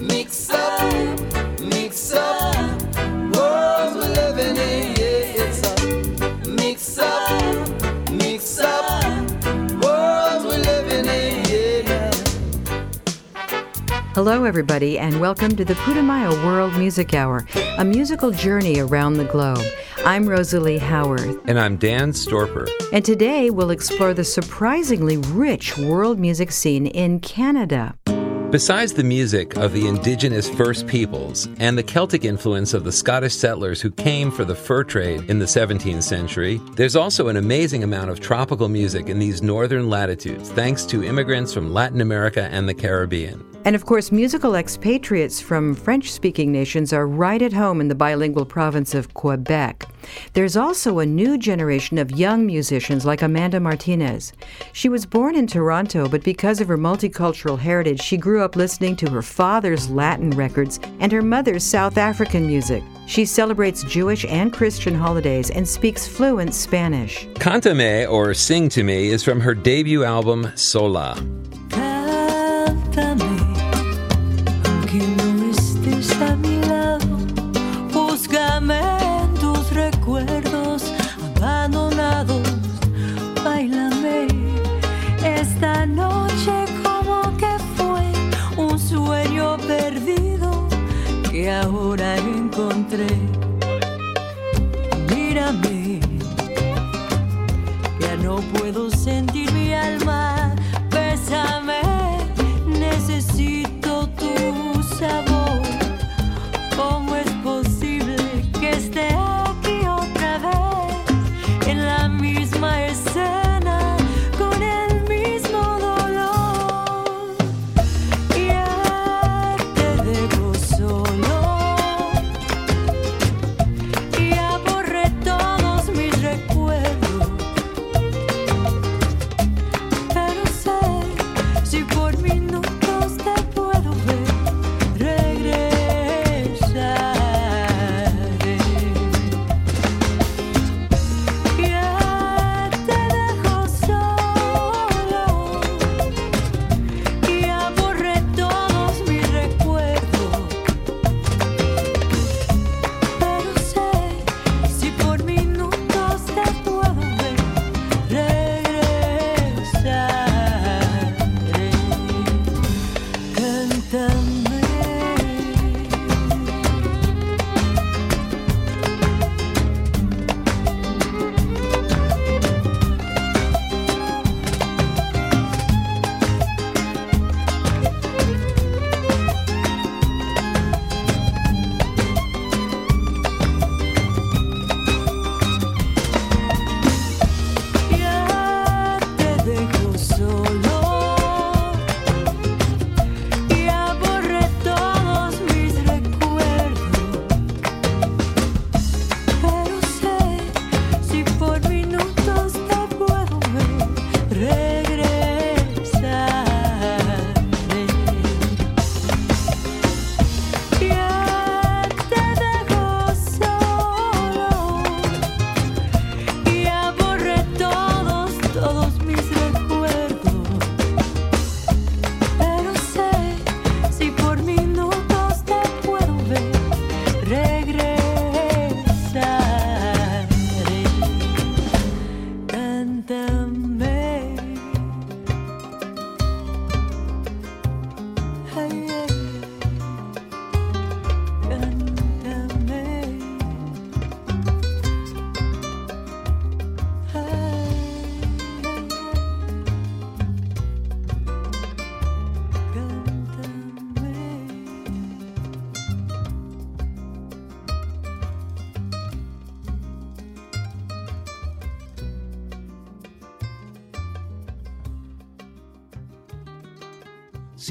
Mix up, mix up, world we're living in. Yeah, it's a mix up, mix up, world we're living in. Yeah. Hello, everybody, and welcome to the Putumayo World Music Hour, a musical journey around the globe. I'm Rosalie Howarth, And I'm Dan Storper. and today we'll explore the surprisingly rich world music scene in Canada. Besides the music of the indigenous First Peoples and the Celtic influence of the Scottish settlers who came for the fur trade in the 17th century, there's also an amazing amount of tropical music in these northern latitudes thanks to immigrants from Latin America and the Caribbean. And of course, musical expatriates from French speaking nations are right at home in the bilingual province of Quebec. There's also a new generation of young musicians like Amanda Martinez. She was born in Toronto, but because of her multicultural heritage, she grew up listening to her father's Latin records and her mother's South African music. She celebrates Jewish and Christian holidays and speaks fluent Spanish. Cántame or Sing to Me is from her debut album Sola. Cántame, perdido que ahora encontré. Mírame, ya no puedo sentir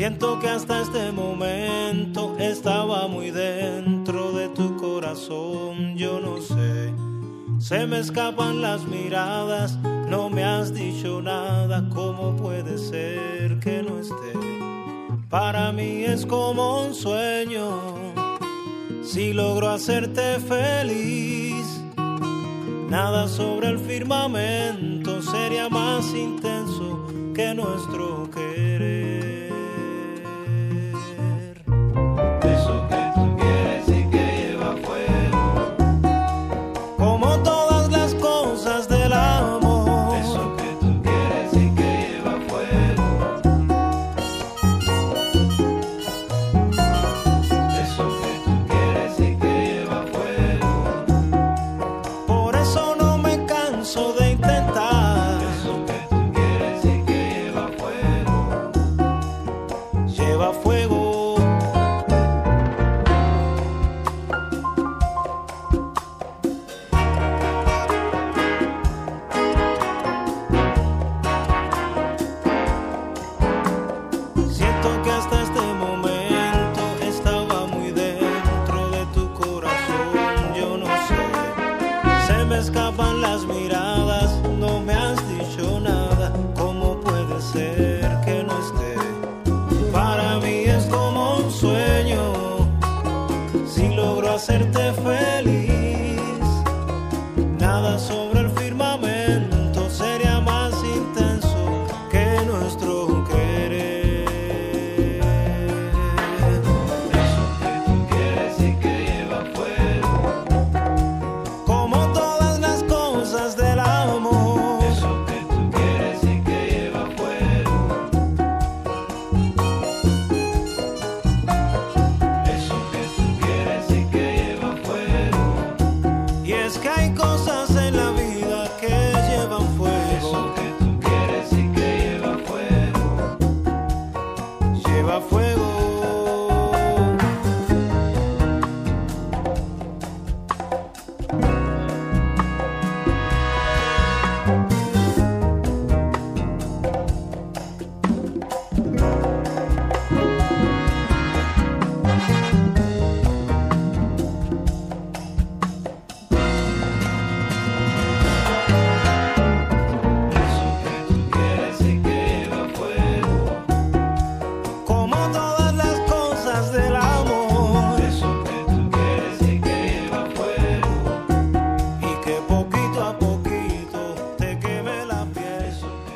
Siento que hasta este momento estaba muy dentro de tu corazón, yo no sé. Se me escapan las miradas, no me has dicho nada, ¿cómo puede ser que no esté? Para mí es como un sueño, si logro hacerte feliz. Nada sobre el firmamento sería más intenso que nuestro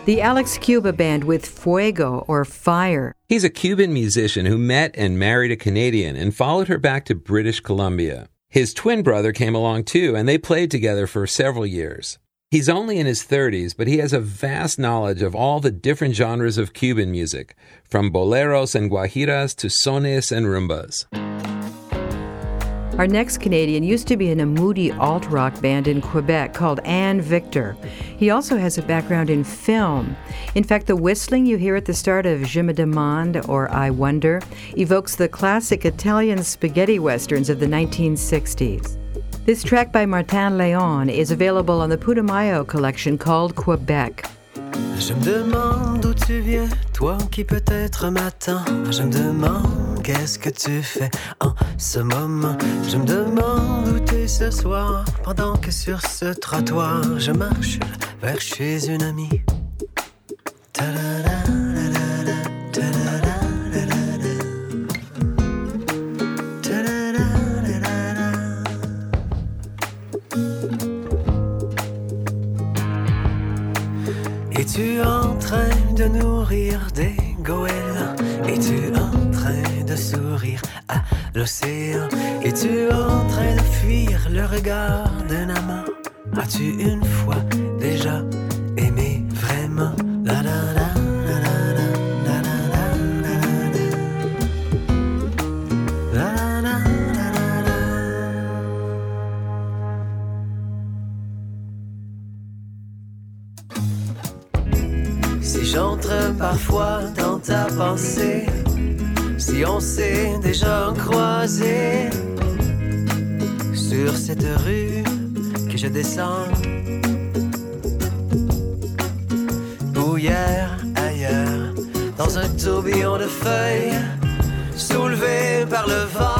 The Alex Cuba Band with Fuego or Fire. He's a Cuban musician who met and married a Canadian and followed her back to British Columbia. His twin brother came along too, and they played together for several years. He's only in his 30s, but he has a vast knowledge of all the different genres of Cuban music, from boleros and guajiras to sones and rumbas. Our next Canadian used to be in a moody alt rock band in Quebec called Anne Victor. He also has a background in film. In fact, the whistling you hear at the start of Je me demande or I Wonder evokes the classic Italian spaghetti westerns of the 1960s. This track by Martin Leon is available on the Putumayo collection called Quebec. Je me demande d'où tu viens, toi qui peut-être m'attends. Je me demande qu'est-ce que tu fais en ce moment. Je me demande où t'es ce soir, pendant que sur ce trottoir je marche vers chez une amie. Es-tu en train de nourrir des goélands? Es-tu en train de sourire à l'océan? Es-tu en train de fuir le regard d'un amant? As-tu une fois déjà parfois dans ta pensée, si on s'est déjà croisé sur cette rue que je descends, ou hier, ailleurs, dans un tourbillon de feuilles, soulevé par le vent.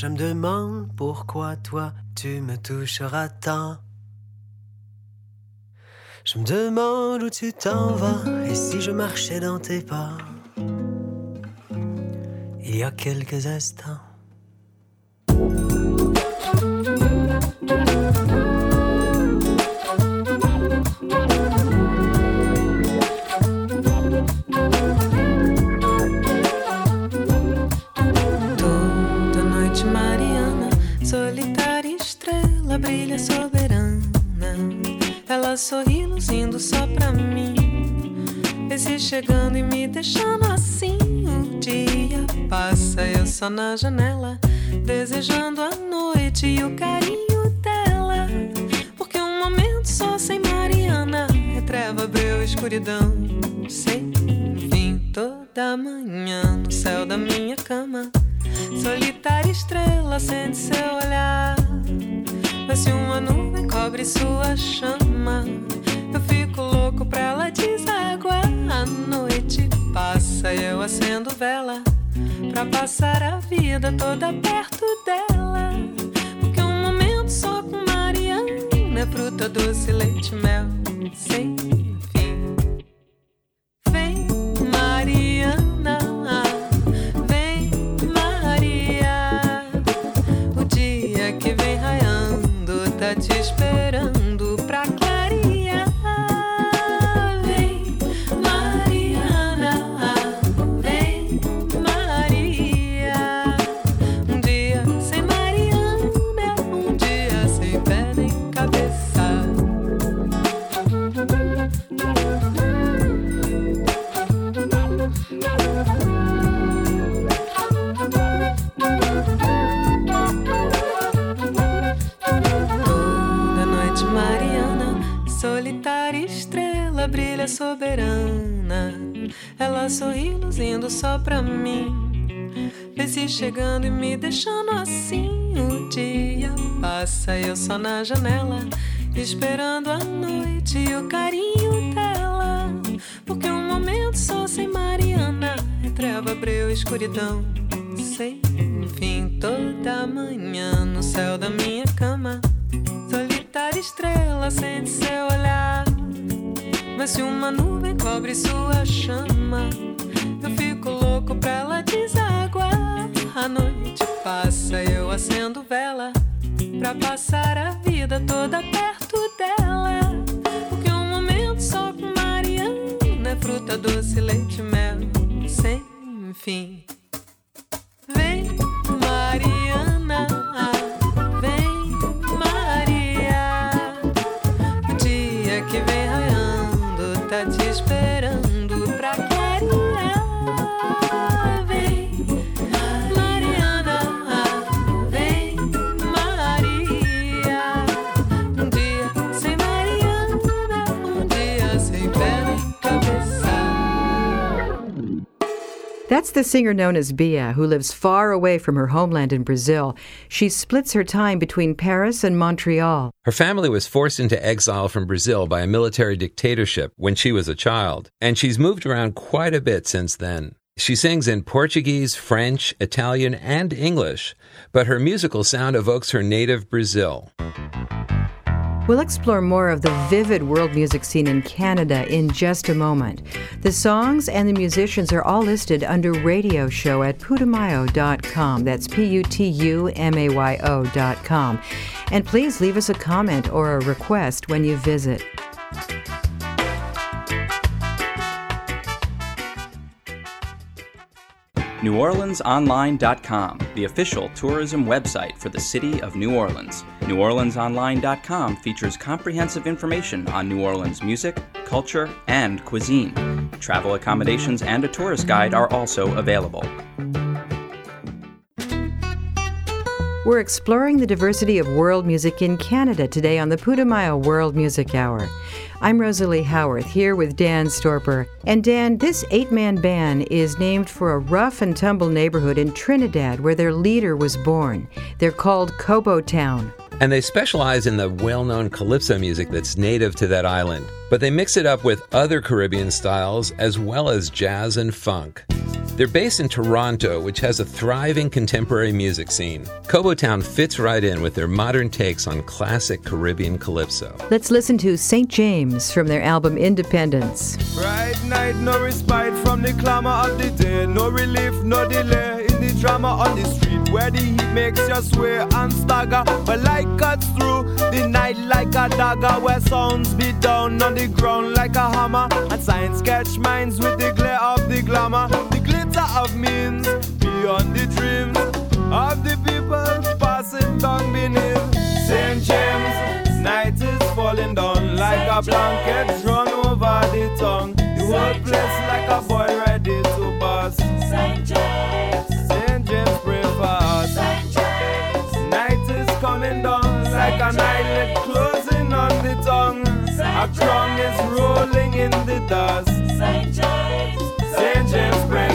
Je me demande pourquoi toi, tu me toucheras tant. Je me demande où tu t'en vas et si je marchais dans tes pas. Il y a quelques instants. Soberana. Ela sorri luzindo só pra mim. Esse chegando e me deixando assim. O dia passa, eu só na janela, desejando a noite e o carinho dela. Porque um momento só sem Mariana é treva, breu, escuridão. Sem fim, toda manhã no céu da minha cama. Solitária estrela acende seu olhar. Mas se uma nuvem cobre sua chama, eu fico louco pra ela desaguar. A noite passa e eu acendo vela pra passar a vida toda perto dela. Porque um momento só com Mariana é fruta doce, leite, mel, sem soberana. Ela sorri luzindo só pra mim. Vê se chegando e me deixando assim. O dia passa, eu só na janela, esperando a noite e o carinho dela. Porque um momento só sem Mariana é treva, breu, escuridão. Sem fim, toda manhã no céu da minha cama. Solitária estrela acende seu olhar. Mas se uma nuvem cobre sua chama, eu fico louco pra ela desaguar. A noite passa, eu acendo vela pra passar a vida toda perto dela. Porque um momento só com Mariana é fruta doce, leite, mel, sem fim. That's the singer known as Bia, who lives far away from her homeland in Brazil. She splits her time between Paris and Montreal. Her family was forced into exile from Brazil by a military dictatorship when she was a child, and she's moved around quite a bit since then. She sings in Portuguese, French, Italian, and English, but her musical sound evokes her native Brazil. We'll explore more of the vivid world music scene in Canada in just a moment. The songs and the musicians are all listed under radio show at putumayo.com. That's P U T U M A Y O.com. And please leave us a comment or a request when you visit. NewOrleansOnline.com, the official tourism website for the city of New Orleans. NewOrleansOnline.com features comprehensive information on New Orleans music, culture, and cuisine. Travel accommodations and a tourist guide are also available. We're exploring the diversity of world music in Canada today on the Putumayo World Music Hour. I'm Rosalie Howarth here with Dan Storper. And Dan, this eight man band is named for a rough and tumble neighborhood in Trinidad where their leader was born. They're called Kobo Town. And they specialize in the well known calypso music that's native to that island, but they mix it up with other Caribbean styles as well as jazz and funk. They're based in Toronto, which has a thriving contemporary music scene. Kobo Town fits right in with their modern takes on classic Caribbean calypso. Let's listen to St. James from their album Independence. Bright night, no respite from the clamor of the day. No relief, no delay in the drama on the street where the heat makes you sway and stagger. But light cuts through the night like a dagger, where sounds beat down on the ground like a hammer. And science catch minds with the glare of the glamour, the glitter of means beyond the dreams of the people passing down beneath. St. James, night is falling down like a blanket drawn over the tongue. The whole place like a boy ready to bust. St. James, Crown is rolling in the dust. St. James, St. James, pray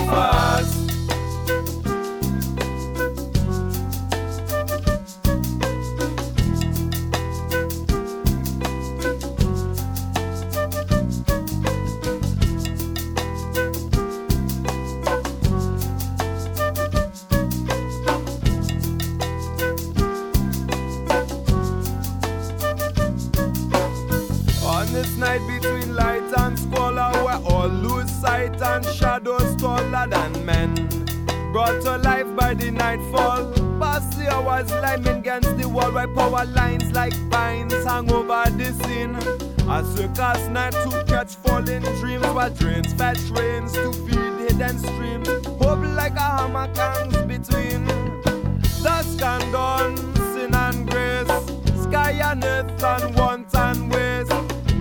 Brought to life by the nightfall, past the hours liming against the wall, where power lines like vines hang over the scene. A circus night to catch falling dreams, while drains fetch rains to feed hidden streams. Hope like a hammer hangs between dusk and dawn, sin and grace, sky and earth and want and waste,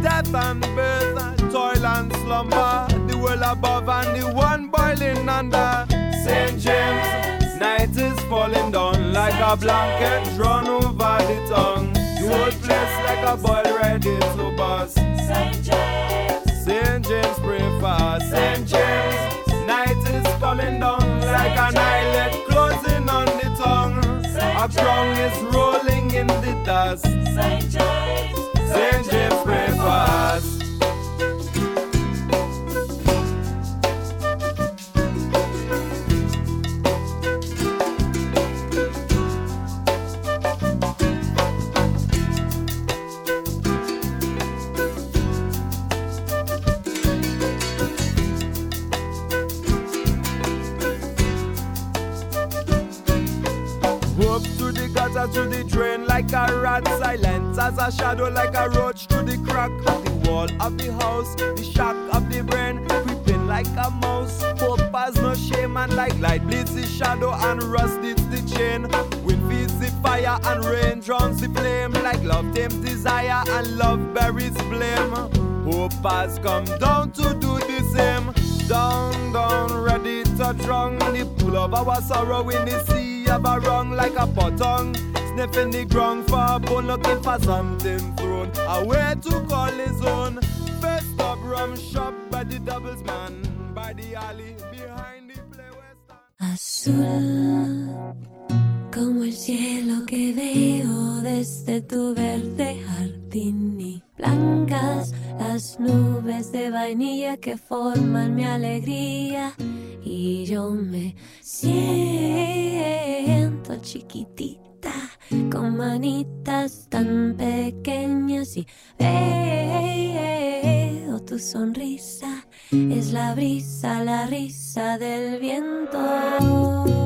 death and birth, toil and slumber, the world above and the one boiling under. St. James, night is falling down like a blanket drawn over the tongue. The whole place like a boy ready to bust. St. James, St. James pray for us. St. James, night is coming down like an islet closing on the tongue. A crown is rolling in the dust. St. James, St. James pray for us. Like a rat. Silent as a shadow, like a roach through the crack of the wall of the house. The shock of the brain, creeping like a mouse. Hope has no shame, and like light bleeds the shadow and rust it's the chain. Wind feeds the fire and rain drowns the flame. Like love tames desire and love buries blame. Hope has come down to do the same. Down, down, ready to drown the pool of our sorrow in the sea of a wrong like a potong. Sniffing the ground for a bone, looking for something thrown. To call his own. First rum shop by the doubles man. By the alley behind the como el cielo que veo desde tu verde jardín y blancas las nubes de vainilla que forman mi alegría y yo me siento chiquitita con manitas tan pequeñas y veo tu sonrisa es la brisa la risa del viento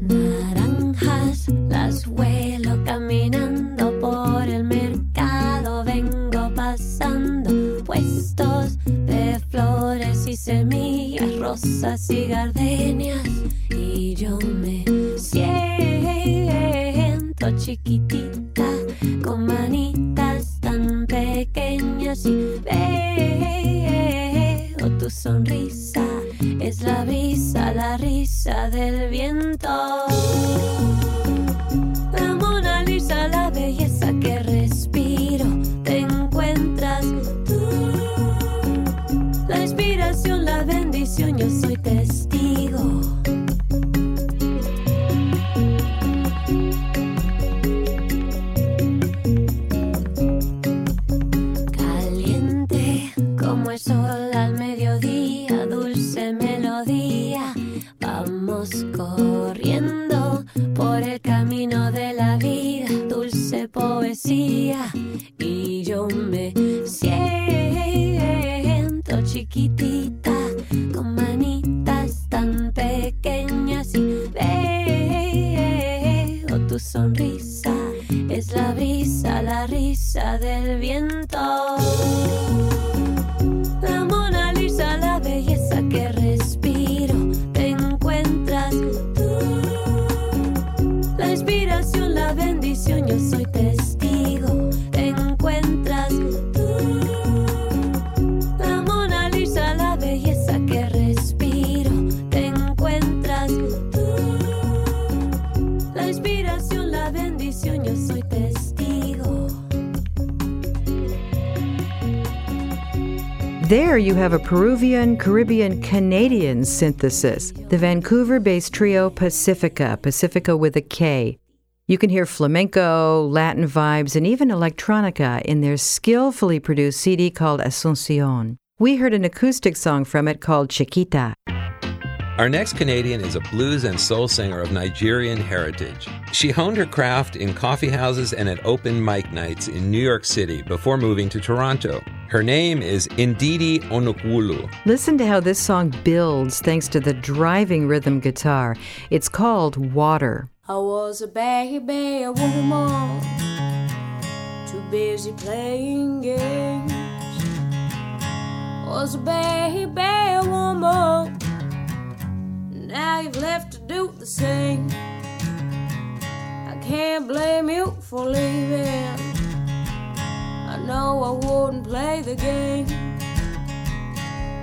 naranjas las huelo caminando por el mercado. Vengo pasando puestos de flores y semillas rosas y gardenias. Y yo me siento chiquitita con manitas tan pequeñas y sonrisa es la brisa la risa del viento la Mona Lisa, la belleza que respiro, te encuentras tú. La inspiración, la bendición, yo soy testigo. Caliente como el sol al mediodía, poesía. Y There you have a Peruvian, Caribbean, Canadian synthesis, the Vancouver based trio Pacifika, Pacifika with a K. You can hear flamenco, Latin vibes, and even electronica in their skillfully produced CD called Asuncion. We heard an acoustic song from it called Chiquita. Our next Canadian is a blues and soul singer of Nigerian heritage. She honed her craft in coffee houses and at open mic nights in New York City before moving to Toronto. Her name is Ndidi Onukwulu. Listen to how this song builds thanks to the driving rhythm guitar. It's called Water. I was a baby, a woman, too busy playing games. Was a baby, a woman, now you've left to do the same. I can't blame you for leaving. I know I wouldn't play the game.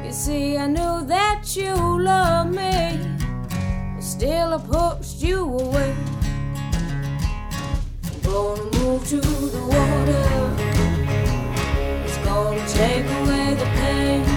You see, I knew that you loved me. But still, I pushed you away. But Gonna move to the water. It's gonna take away the pain.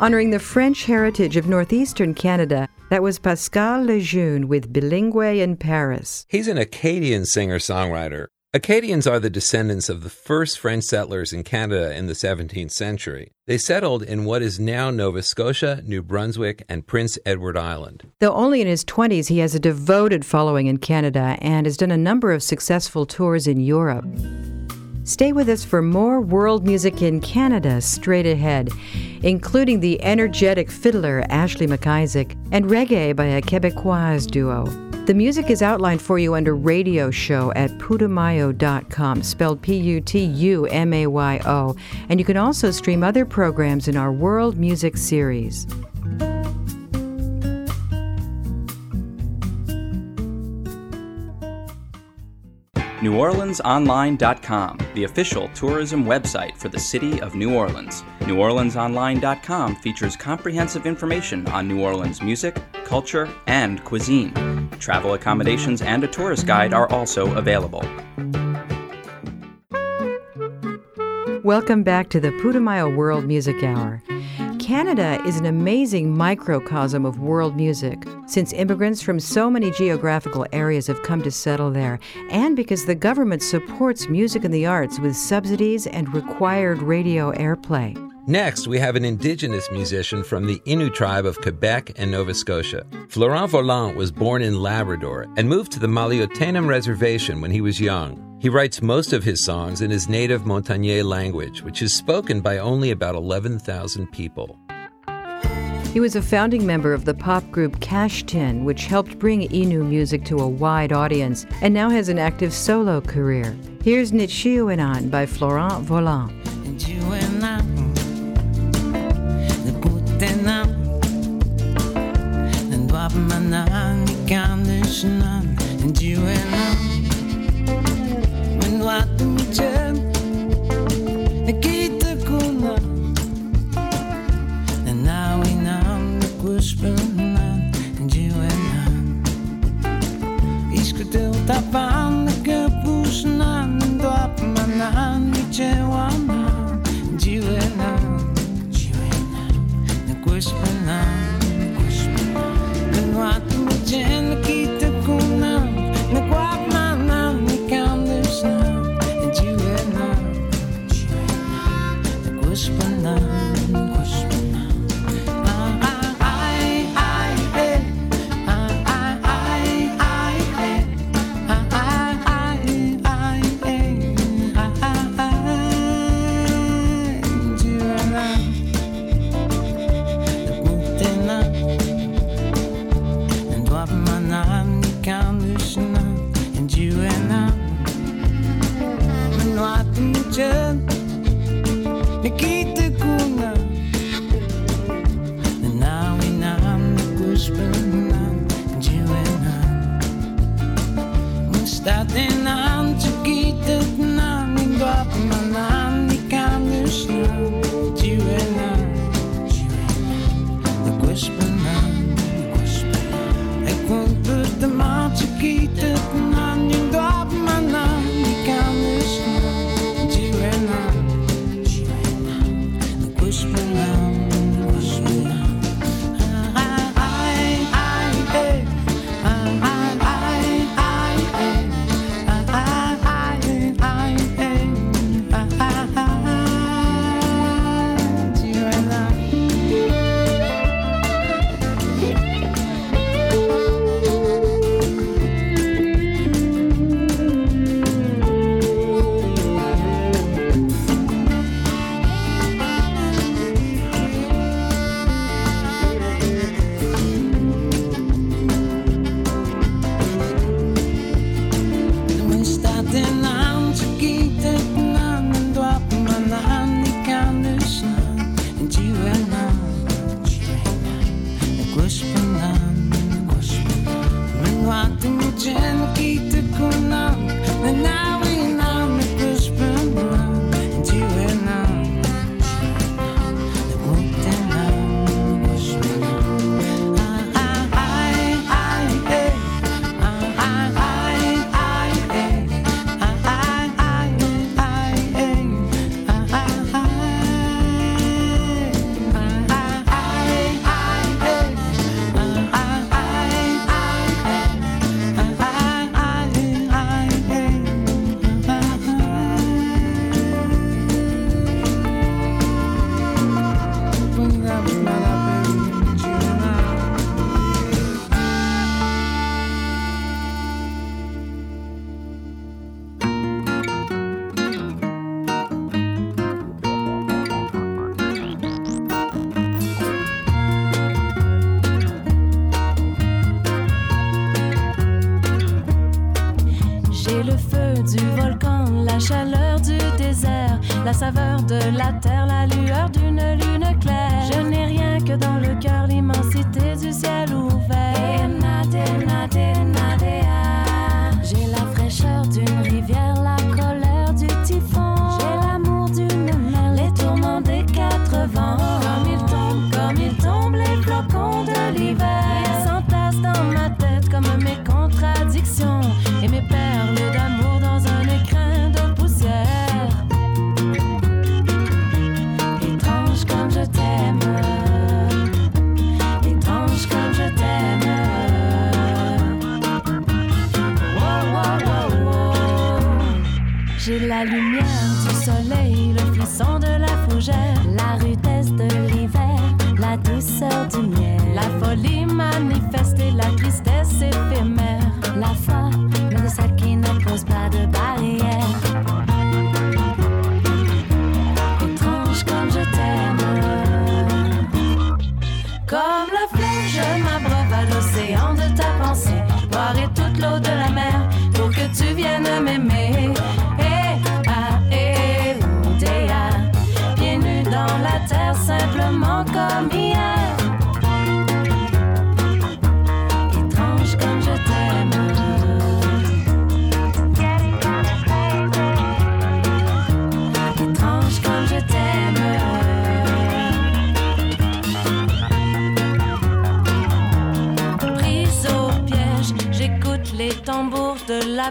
Honoring the French heritage of northeastern Canada, that was Pascal Lejeune with Bilingue in Paris. He's an Acadian singer songwriter. Acadians are the descendants of the first French settlers in Canada in the 17th century. They settled in what is now Nova Scotia, New Brunswick, and Prince Edward Island. Though only in his 20s, he has a devoted following in Canada and has done a number of successful tours in Europe. Stay with us for more world music in Canada straight ahead, including the energetic fiddler Ashley MacIsaac and reggae by a Quebecois duo. The music is outlined for you under radio show at putumayo.com, spelled P U T U M A Y O, and you can also stream other programs in our World Music series. NewOrleansOnline.com, the official tourism website for the city of New Orleans. NewOrleansOnline.com features comprehensive information on New Orleans music, culture, and cuisine. Travel accommodations and a tourist guide are also available. Welcome back to the Putumayo World Music Hour. Canada is an amazing microcosm of world music since immigrants from so many geographical areas have come to settle there, and because the government supports music and the arts with subsidies and required radio airplay. Next, we have an indigenous musician from the Innu tribe of Quebec and Nova Scotia. Florent Vollant was born in Labrador and moved to the Maliotenam Reservation when he was young. He writes most of his songs in his native Montagnais language, which is spoken by only about 11,000 people. He was a founding member of the pop group Kashtin, which helped bring Innu music to a wide audience, and now has an active solo career. Here's Nitshiuenan by Florent Vollant. spelen na kuspana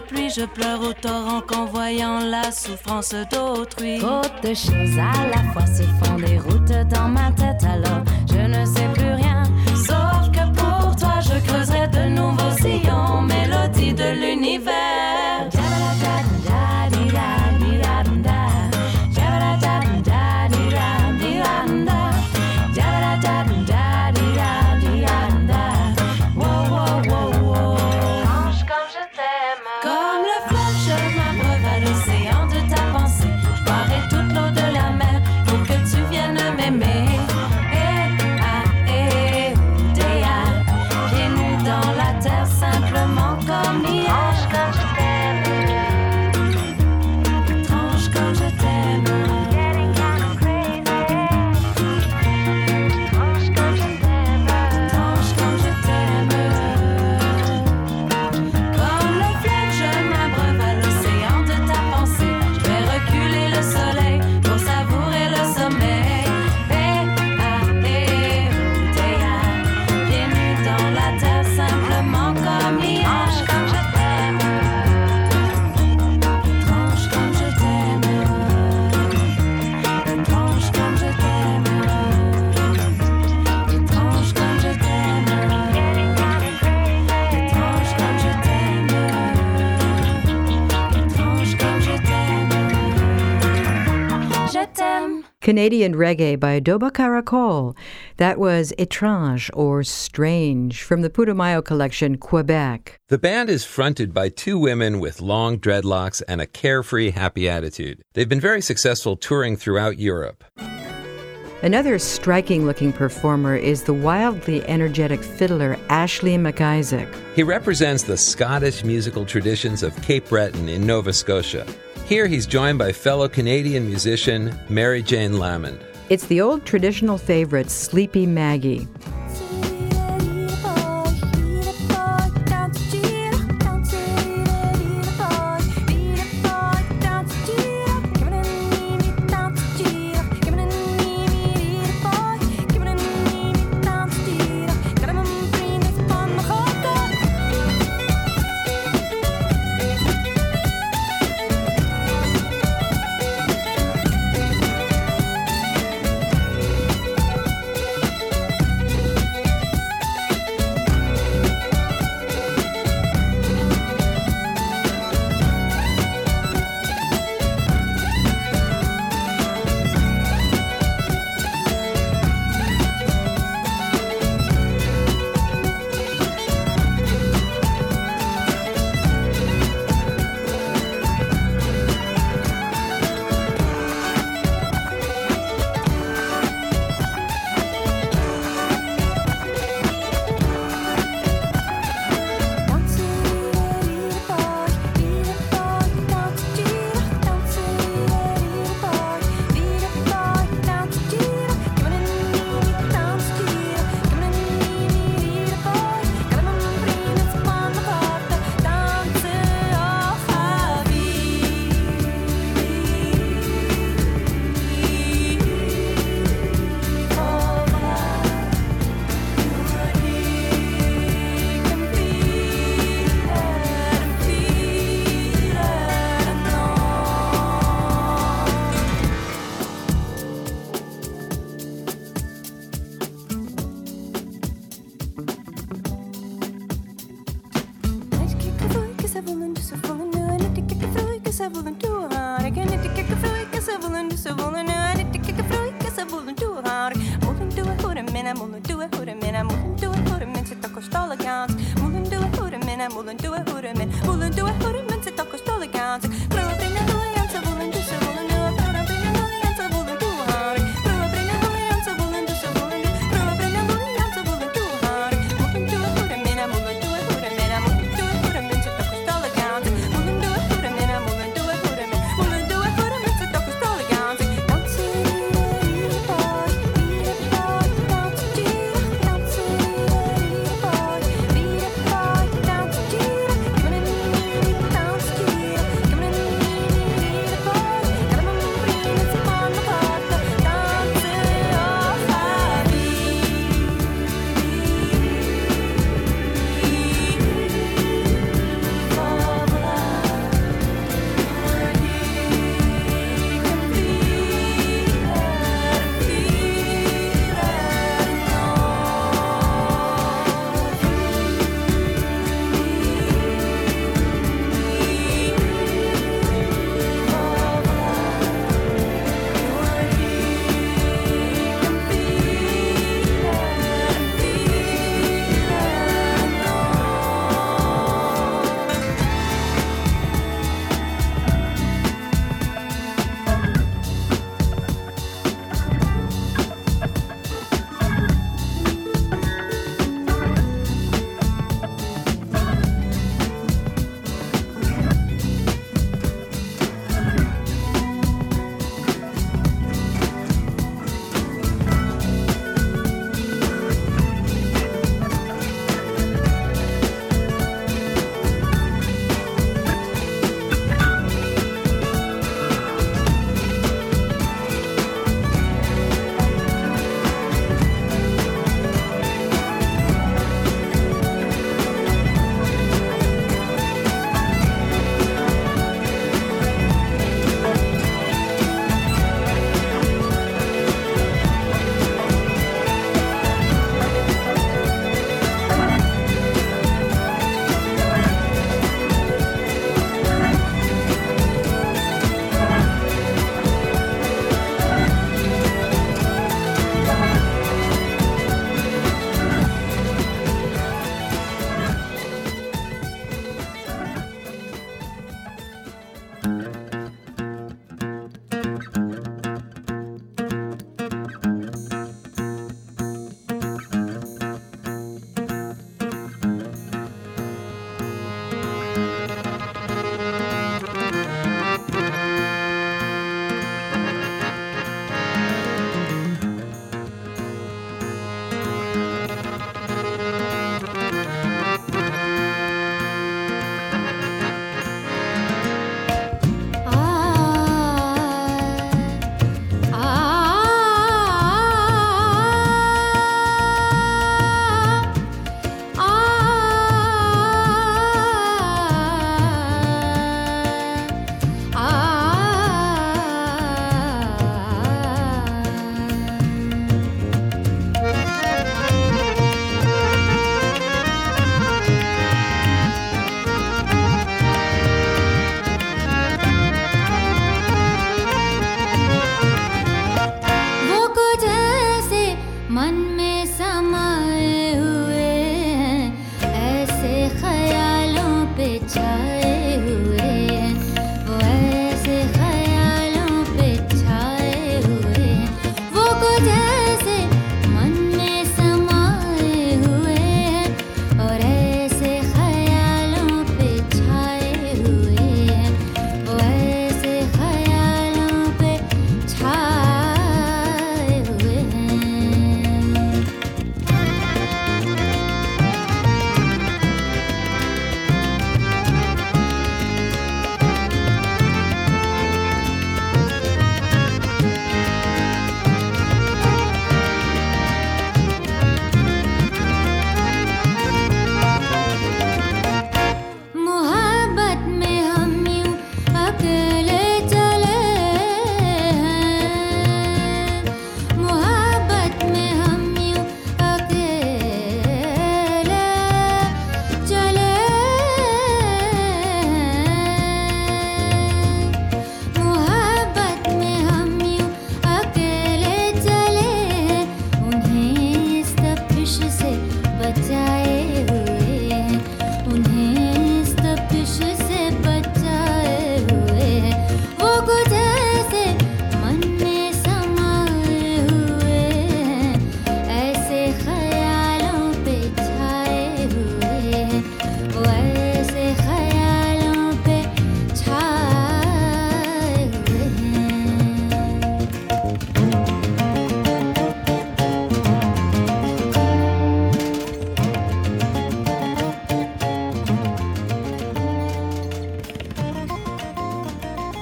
pluie, je pleure au torrent qu'en voyant la souffrance d'autrui. Trop de choses à la fois se font des routes dans ma tête, alors je ne sais plus rien. Sauf que pour toi, je creuserai de nouveaux sillons, mélodie de lune. Canadian reggae by Dobacaracol. That was Étrange or Strange from the Putumayo collection Quebec. The band is fronted by two women with long dreadlocks and a carefree, happy attitude. They've been very successful touring throughout Europe. Another striking looking performer is the wildly energetic fiddler Ashley MacIsaac. He represents the Scottish musical traditions of Cape Breton in Nova Scotia. Here he's joined by fellow Canadian musician Mary Jane Lamond. It's the old traditional favorite, Sleepy Maggie.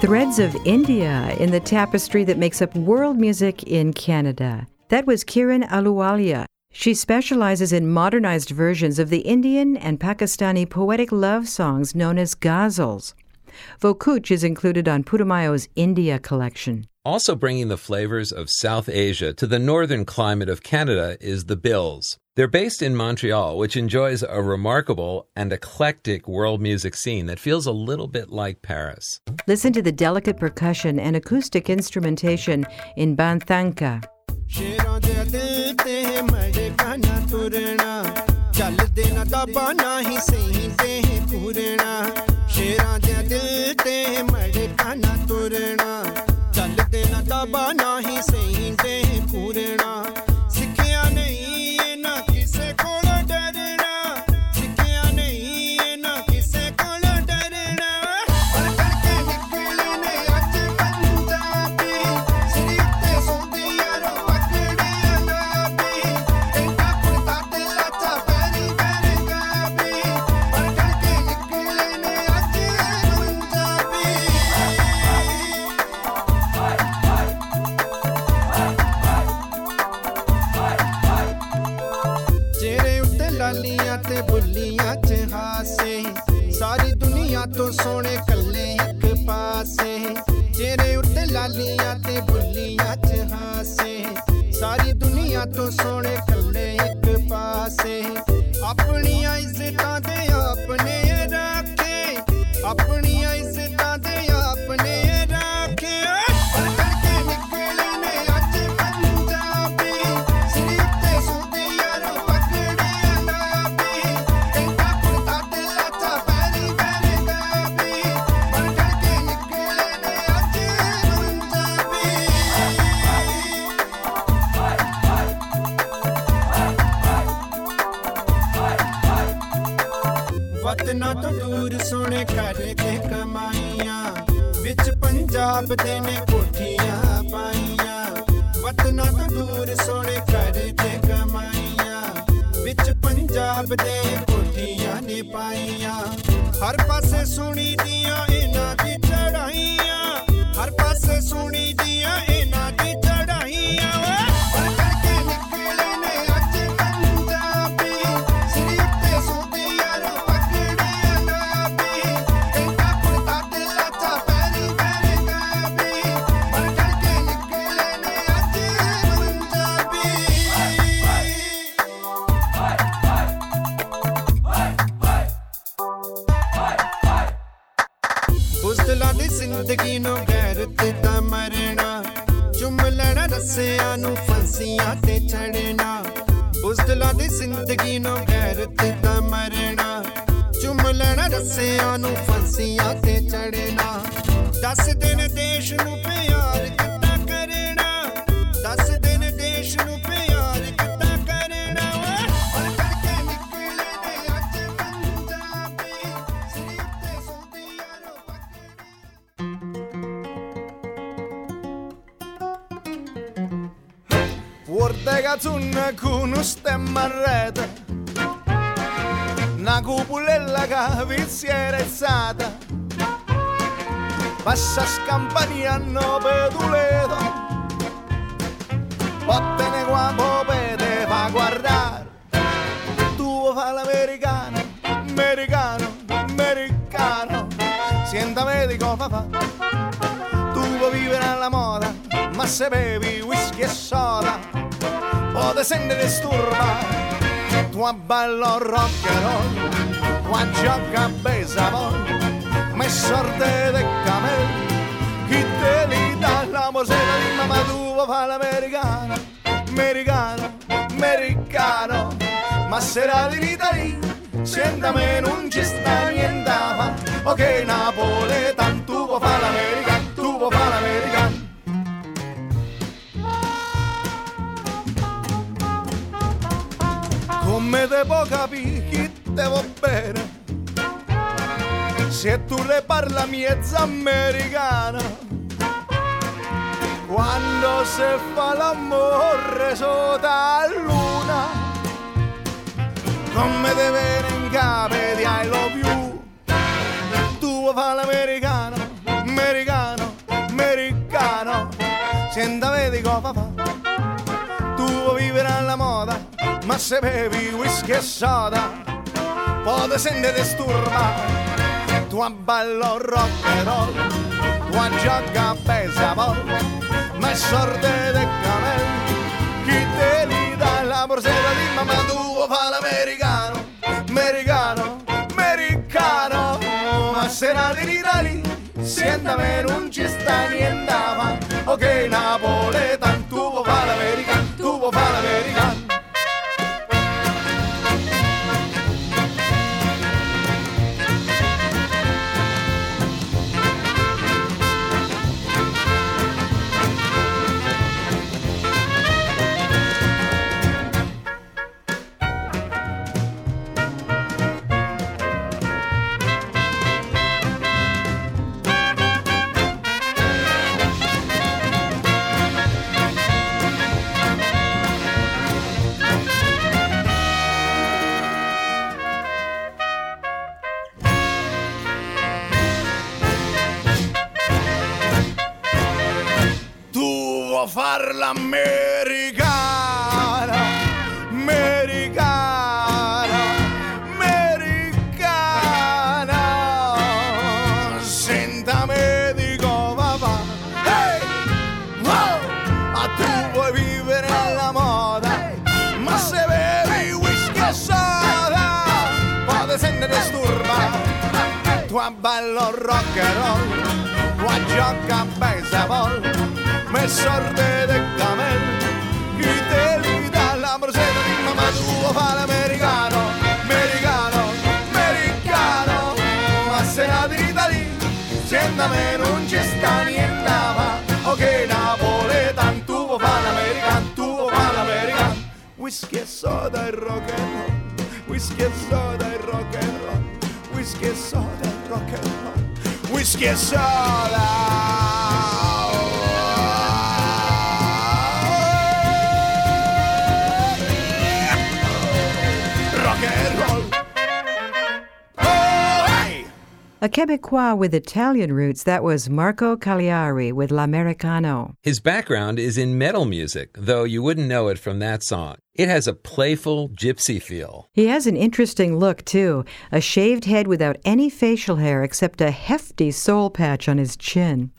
Threads of India in the tapestry that makes up world music in Canada. That was Kiran Ahluwalia. She specializes in modernized versions of the Indian and Pakistani poetic love songs known as ghazals. Vo Kuch is included on Putumayo's India collection. Also bringing the flavors of South Asia to the northern climate of Canada is the Bilz. They're based in Montreal, which enjoys a remarkable and eclectic world music scene that feels a little bit like Paris. Listen to the delicate percussion and acoustic instrumentation in Ban Thanke. ਜ਼ਿੰਦਗੀ ਨੂੰ ਗੈਰ ਤੇ ਤਾਂ ਮਰਨਾ। ਚੁੰਮ ਲੈਣਾ ਰਸਿਆਂ ਨੂੰ, ਫਾਂਸੀਆਂ ਤੇ ਚੜਨਾ ਬੁਜ਼ਦਲਾਂ ਦੀ ਜ਼ਿੰਦਗੀ ਨੂੰ ਗੈਰ ਤੇ ਤਾਂ ਮਰਨਾ। ਚੁੰਮ ਲੈਣਾ ਰਸਿਆਂ ਨੂੰ, ਫਾਂਸੀਆਂ ਤੇ ਚੜਨਾ ਦੱਸ ਦਿਨ ਦੇਸ਼ ਨੂੰ ਪਿਆਰ Vuortega tunna kun stemmarreta Una cupulella che si è rezzata Passa scampania no peduleto Vattene qua popete fa guardare Tu fa l'americano, americano, americano. Sienta medico papà. Tu vuoi vivere alla moda Ma se bevi whisky e soda O te senti disturbare Tu ballo rock and roll Tu gioca a baseball Ma sorte de camel Chi te li dà la mosera di mamma tua fa l'americano Americano, americano Ma se verità lì Senta me non ci sta niente Ok napoletano Tu vuoi fa l'americano Tu vuoi fa l'americano me devo capire chi te bene. Se tu le riparla miezza americana, quando se fa l'amore sotto la luna, come te viene in capo di I love you, tu fa l'americano, americano, americano, senta vedi cosa fa. Ma se bevi whisky e soda, può se disturba. Tu ballo rock and roll, tu gioca a baseball, ma sorte de camel. Chi te li dà la borsetta di mamma tu fa l'americano, americano, americano, ma se nati in Italia, siéntame non ci sta niente, ok napoletan, far l'americana, americana, americana. Senta me dico papà, hey, wow, ma tu vuoi vivere alla moda, ma se bevi whisky e soda, può se ne disturba. Tu ballo rock and roll, tu gioca a baseball, me sorte de camel, chi te li dà la borsetta di mamma tuo fa l'americano, americano, americano, ma se la vita lì, siéntame non ci sta niente, ma ok napoletan, tu vuoi fa l'americano, tu vuoi fa l'americano, whisky e soda e rock and roll, whisky e soda e rock and roll, whisky e soda e rock and roll, whisky e soda. A Quebecois with Italian roots, that was Marco Calliari with L'Americano. His background is in metal music, though you wouldn't know it from that song. It has a playful gypsy feel. He has an interesting look, too a shaved head without any facial hair except a hefty soul patch on his chin.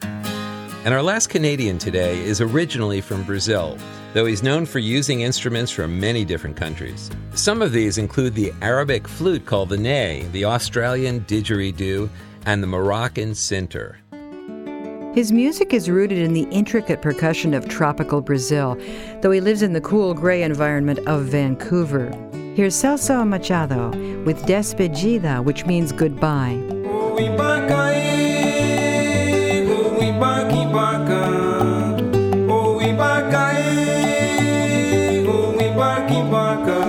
And our last Canadian today is originally from Brazil, though he's known for using instruments from many different countries. Some of these include the Arabic flute called the ney, the Australian didgeridoo, and the Moroccan sintir. His music is rooted in the intricate percussion of tropical Brazil, though he lives in the cool gray environment of Vancouver. Here's Celso Machado with Despedida, which means goodbye. cair, ou embarca, embarca.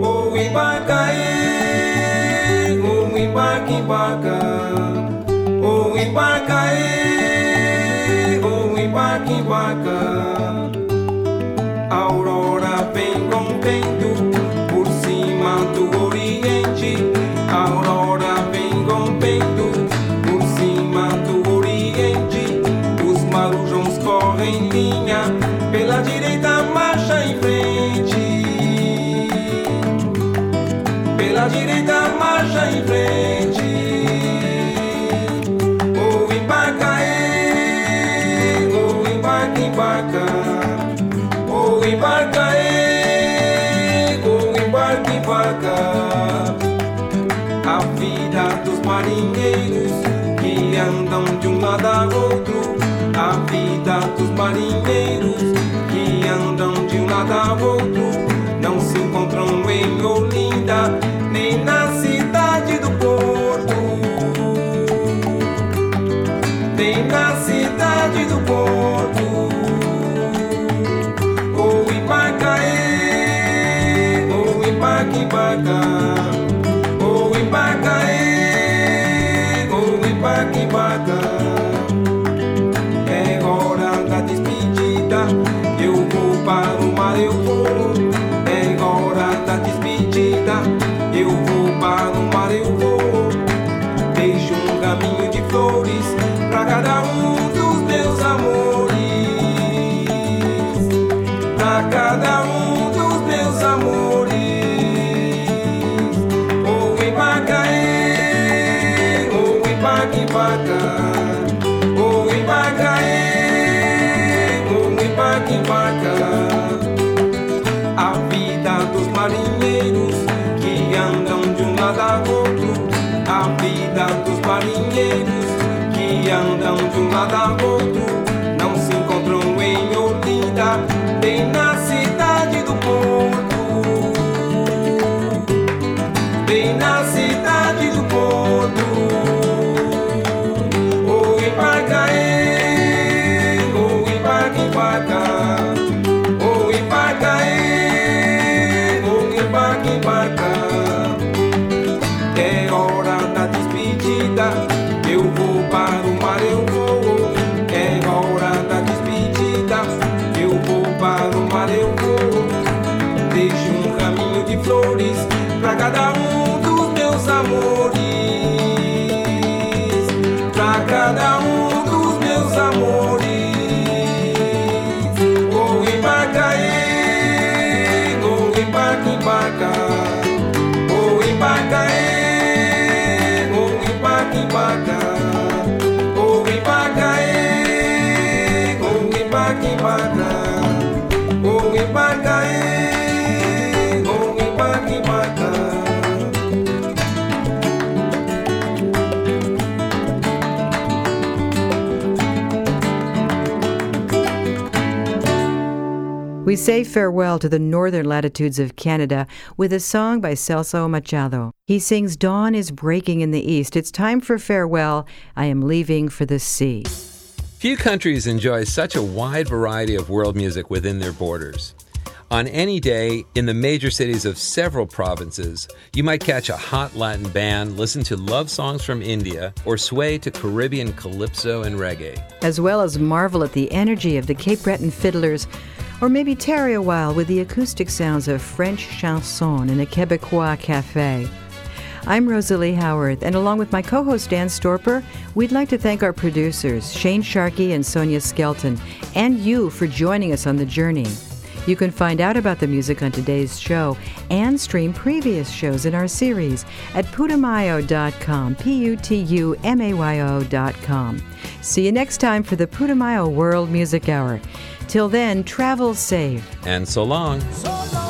Ou embarca, o ou embarca, embarca. Marinheiros que andam de um lado a outro. Não se encontram em Olinda, nem na cidade do Porto. Nem na cidade do Porto. O Ibacaê, o Ibaca, We say farewell to the northern latitudes of Canada with a song by Celso Machado. He sings Dawn is breaking in the east. It's time for farewell. I am leaving for the sea. Few countries enjoy such a wide variety of world music within their borders. On any day in the major cities of several provinces, you might catch a hot Latin band, listen to love songs from India, or sway to Caribbean calypso and reggae. as well as marvel at the energy of the Cape Breton fiddlers, or maybe tarry a while with the acoustic sounds of French chanson in a Quebecois cafe. I'm Rosalie Howard, and along with my co host Dan Storper, we'd like to thank our producers, Shane Sharkey and Sonia Skelton, and you for joining us on the journey. You can find out about the music on today's show and stream previous shows in our series at putumayo.com, P U T U M A Y O.com. See you next time for the Putumayo World Music Hour. Till then, travel safe. And so long. So